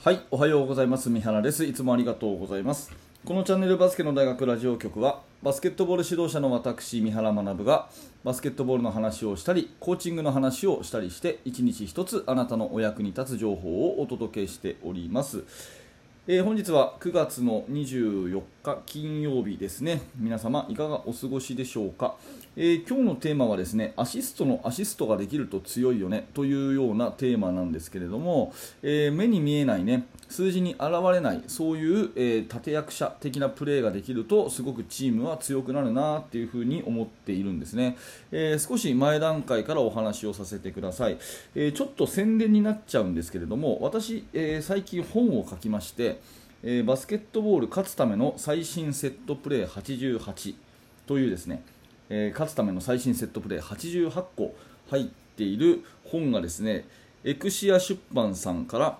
はい、おはようございます。三原です。いつもありがとうございます。このチャンネルバスケの大学ラジオ局は、バスケットボール指導者の私、三原学が、バスケットボールの話をしたり、コーチングの話をしたりして、一日一つあなたのお役に立つ情報をお届けしております。えー本日は9月の24日金曜日ですね。皆様いかがお過ごしでしょうか、えー今日のテーマはですねアシストのアシストができると強いよねというようなテーマなんですけれども、えー目に見えないね数字に現れないそういう、えー立役者的なプレーができるとすごくチームは強くなるなっていうふうに思っているんですね、えー少し前段階からお話をさせてください、えーちょっと宣伝になっちゃうんですけれども私、え最近本を書きましてえバスケットボール勝つための最新セットプレー88というですね、え勝つための最新セットプレー88個入っている本がですねエクシア出版さんから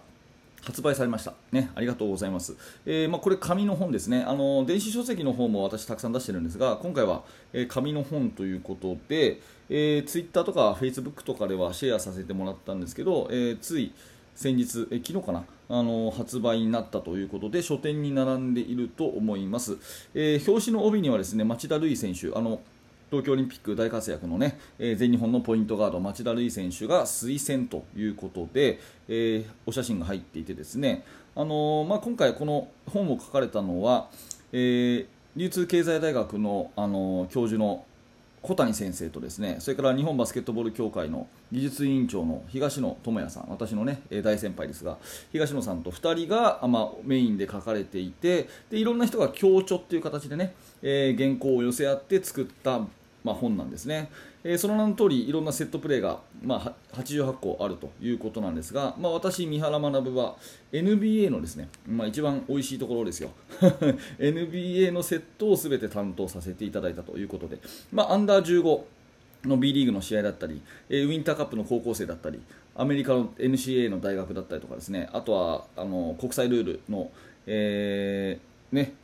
発売されました、ね、ありがとうございます、えーまあ、これ紙の本ですね。あの電子書籍の方も私たくさん出してるんですが今回は、えー紙の本ということで、えー、ツイッターとかフェイスブックとかではシェアさせてもらったんですけど、えーつい先日、え昨日かなあの発売になったということで書店に並んでいると思います、えー表紙の帯にはですね町田瑠唯選手あの東京オリンピック大活躍のね、えー全日本のポイントガード町田瑠唯選手が推薦ということで、えーお写真が入っていてですね、あのーまあ、今回この本を書かれたのは、えー流通経済大学の、あの教授の小谷先生とですねそれから日本バスケットボール協会の技術委員長の東野智也さん私の、ね、大先輩ですが東野さんと2人が、まあ、メインで書かれていてでいろんな人が協調という形でね、えー原稿を寄せ合って作った、まあ、本なんですね、えーその名の通りいろんなセットプレーが、まあ、88個あるということなんですが、まあ、私、三原学は NBA のですね、まあ、一番美味しいところですよ。NBA のセットを全て担当させていただいたということで、まあ、アンダー15の B リーグの試合だったり、えーウィンターカップの高校生だったりアメリカの NCAA の大学だったりとかですねあとはあの国際ルールの、えーね、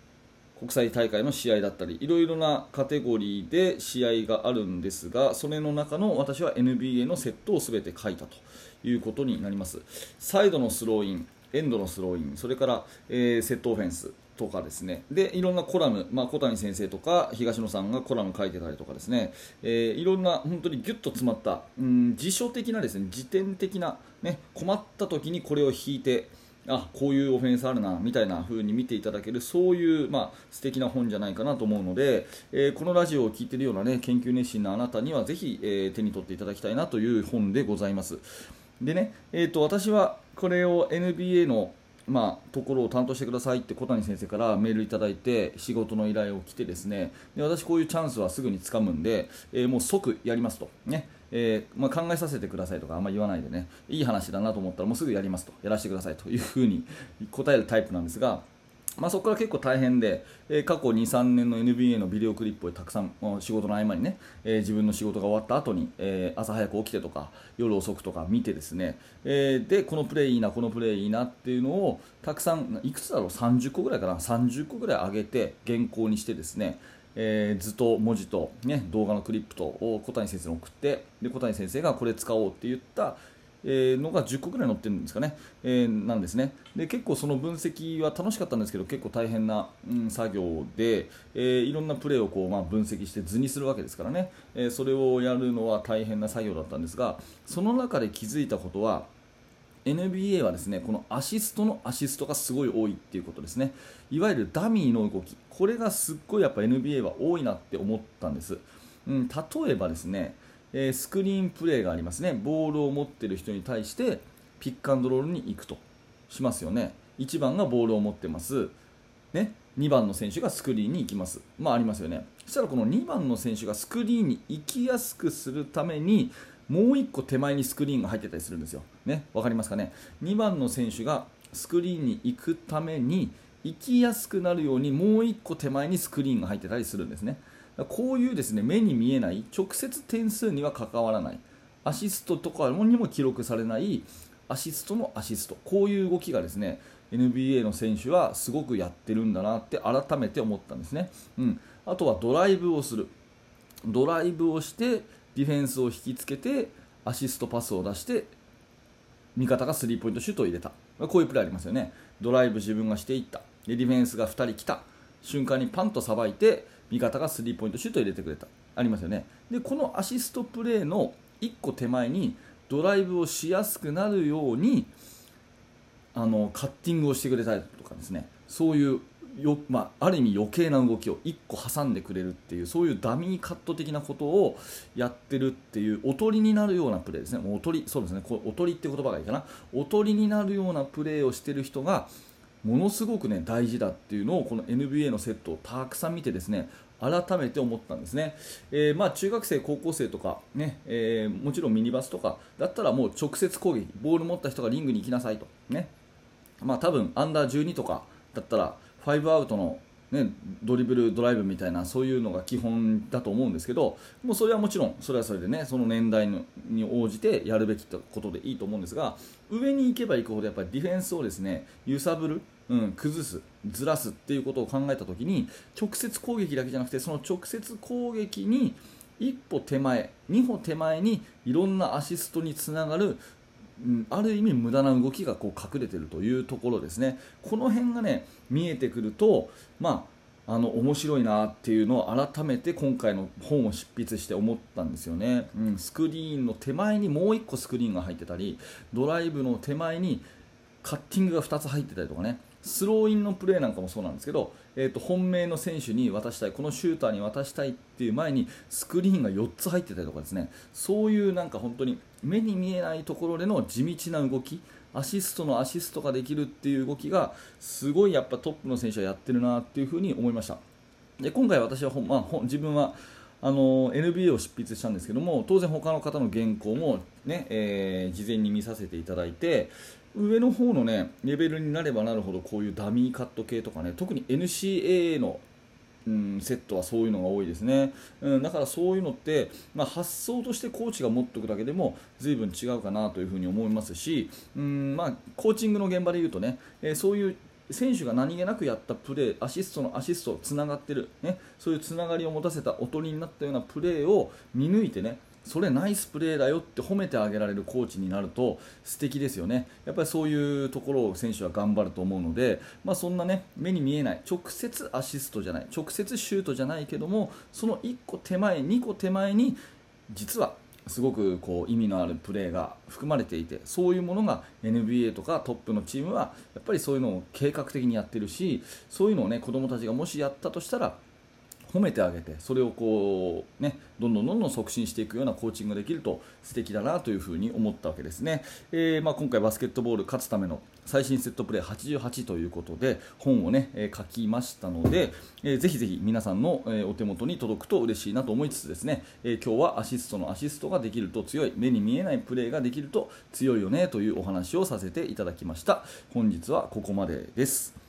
国際大会の試合だったりいろいろなカテゴリーで試合があるんですがそれの中の私は NBA のセットを全て書いたということになります。サイドのスローインエンドのスローインそれから、えーセットオフェンスとかですね。でいろんなコラム、まあ、小谷先生とか東野さんがコラム書いてたりとかですね、えーいろんな本当にギュッと詰まった、うん、辞書的なですね辞典的な、ね、困った時にこれを引いてあこういうオフェンスあるなみたいな風に見ていただけるそういう、まあ、素敵な本じゃないかなと思うので、えーこのラジオを聴いているような、ね、研究熱心なあなたにはぜひ、えー手に取っていただきたいなという本でございます。でね、えー、と私はこれを NBA のまあ、ところを担当してくださいって小谷先生からメールいただいて仕事の依頼を来てですねで私、こういうチャンスはすぐにつかむんで、えーもう即やりますと、ね。えーまあ、考えさせてくださいとかあんまり言わないでね。いい話だなと思ったらもうすぐやりますと。やらせてくださいというふうに答えるタイプなんですが。まあ、そこから結構大変で、えー過去2、3年の NBA のビデオクリップをたくさん仕事の合間にね、えー自分の仕事が終わった後に、えー朝早く起きてとか夜遅くとか見てですね、えーでこのプレーいいな、このプレーいいなっていうのをたくさんいくつだろう30個ぐらいかな30個ぐらい上げて原稿にしてですねえー図と文字と、ね、動画のクリップとを小谷先生に送ってで小谷先生がこれ使おうって言った、えーのが10個ぐらい載ってるんですかね、えーなんですね。で結構その分析は楽しかったんですけど結構大変な、うん作業で、えーいろんなプレーをこう、まあ、分析して図にするわけですからね、えーそれをやるのは大変な作業だったんですがその中で気づいたことは NBA はですねこのアシストのアシストがすごい多いっていうことですね。いわゆるダミーの動き。これがすっごいやっぱ NBA は多いなって思ったんです、うん、例えばですね、えースクリーンプレーがありますね。ボールを持ってる人に対してピックアンドロールに行くとしますよね。1番がボールを持ってます。ね、2番の選手がスクリーンに行きます、まあ、ありますよね、そしたらこの2番の選手がスクリーンに行きやすくするために、もう1個手前にスクリーンが入ってたりするんですよ、ね、わかりますかね、2番の選手がスクリーンに行くために、行きやすくなるように、もう1個手前にスクリーンが入ってたりするんですね、こういうですね目に見えない、直接点数には関わらない、アシストとかにも記録されないアシストのアシスト。こういう動きがですね NBA の選手はすごくやってるんだなって改めて思ったんですね、うん、あとはドライブをする。ドライブをしてディフェンスを引きつけてアシストパスを出して味方がスリーポイントシュートを入れた。こういうプレーありますよね。ドライブ自分がしていった。でディフェンスが2人来た。瞬間にパンとさばいて味方がスリーポイントシュートを入れてくれた。ありますよね。でこのアシストプレーの1個手前にドライブをしやすくなるようにあのカッティングをしてくれたりとかですね。そういうよ、まあ、ある意味余計な動きを1個挟んでくれるっていうそういうダミーカット的なことをやってるっていうおとりになるようなプレーですね。おとりそうですね。こおとりって言葉がいいかな。おとりになるようなプレーをしてる人がものすごくね大事だっていうのをこの NBA のセットをたくさん見てですね改めて思ったんですね、えー、まあ、中学生、高校生とかね、えー、もちろんミニバスとかだったらもう直接攻撃ボール持った人がリングに行きなさいと、ね。まあ、多分アンダー12とかだったら5アウトのね、ドリブル、ドライブみたいなそういうのが基本だと思うんですけどもうそれはもちろんそれはそれでねその年代に応じてやるべきことでいいと思うんですが上に行けば行くほどやっぱりディフェンスをですね揺さぶる、うん、崩す、ずらすっていうことを考えた時に直接攻撃だけじゃなくてその直接攻撃に一歩手前、二歩手前にいろんなアシストにつながるうん、ある意味無駄な動きがこう隠れているというところですね、この辺がね見えてくると、まあ、あの面白いなっていうのを改めて今回の本を執筆して思ったんですよね、うん、スクリーンの手前にもう1個スクリーンが入ってたりドライブの手前にカッティングが2つ入ってたりとかね。スローインのプレーなんかもそうなんですけど、えー、と本命の選手に渡したいこのシューターに渡したいっていう前にスクリーンが4つ入ってたりとかですね。そういうなんか本当に目に見えないところでの地道な動きアシストのアシストができるっていう動きがすごいやっぱトップの選手はやってるなっていうふに思いました。で今回私はほ、まあ、自分はあの NBA を執筆したんですけども当然他の方の原稿もね、えー、事前に見させていただいて上の方のねレベルになればなるほどこういうダミーカット系とかね特に NCAA のうん、セットはそういうのが多いですね、うん、だからそういうのって、まあ、発想としてコーチが持っておくだけでも随分違うかなというふに思いますし、うんまあ、コーチングの現場でいうとね、えー、そういう選手が何気なくやったプレーアシストのアシストつながってる、ね、そういうつながりを持たせたおとりになったようなプレーを見抜いてねそれナイスプレーだよって褒めてあげられるコーチになると素敵ですよね、やっぱりそういうところを選手は頑張ると思うので、まあ、そんなね目に見えない直接アシストじゃない直接シュートじゃないけどもその1個手前、2個手前に実はすごくこう意味のあるプレーが含まれていてそういうものが NBA とかトップのチームはやっぱりそういうのを計画的にやってるしそういうのをね子供たちがもしやったとしたら褒めてあげてそれをこう、ね、どんどんどんどん促進していくようなコーチングができると素敵だなというふに思ったわけですね、えー、まあ、今回バスケットボール勝つための最新セットプレー88ということで本をね、え、書きましたので、えー、ぜひぜひ皆さんの、えお手元に届くと嬉しいなと思いつつですね、え今日はアシストのアシストができると強い目に見えないプレーができると強いよねというお話をさせていただきました。本日はここまでです。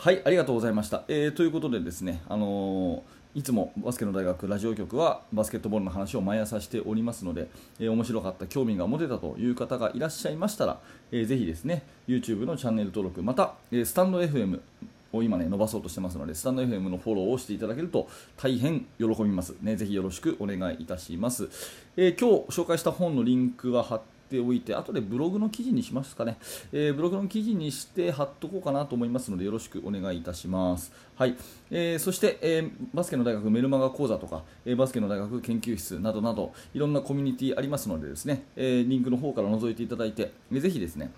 はい、ありがとうございました。えー、ということでですね、あのー、いつもバスケの大学ラジオ局はバスケットボールの話を毎朝しておりますので、えー、面白かった、興味が持てたという方がいらっしゃいましたら、えー、ぜひですね、YouTube のチャンネル登録、また、えー、スタンド FM を今ね伸ばそうとしてますので、スタンド FM のフォローをしていただけると大変喜びます。ね、ぜひよろしくお願いいたします。えー、今日紹介した本のリンクは貼ってておいて、後でブログの記事にしますかね、えー、ブログの記事にして貼っとこうかなと思いますので、よろしくお願いいたします。はい、えー、そして、えー、バスケの大学メルマガ講座とか、えバスケの大学研究室などなど、いろんなコミュニティありますのでですね、えリンクの方から覗いていただいて、ぜひですね、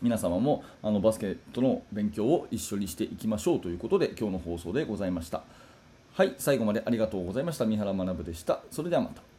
皆様もあのバスケットの勉強を一緒にしていきましょうということで今日の放送でございました。はい。最後までありがとうございました。三原学でした。それではまた。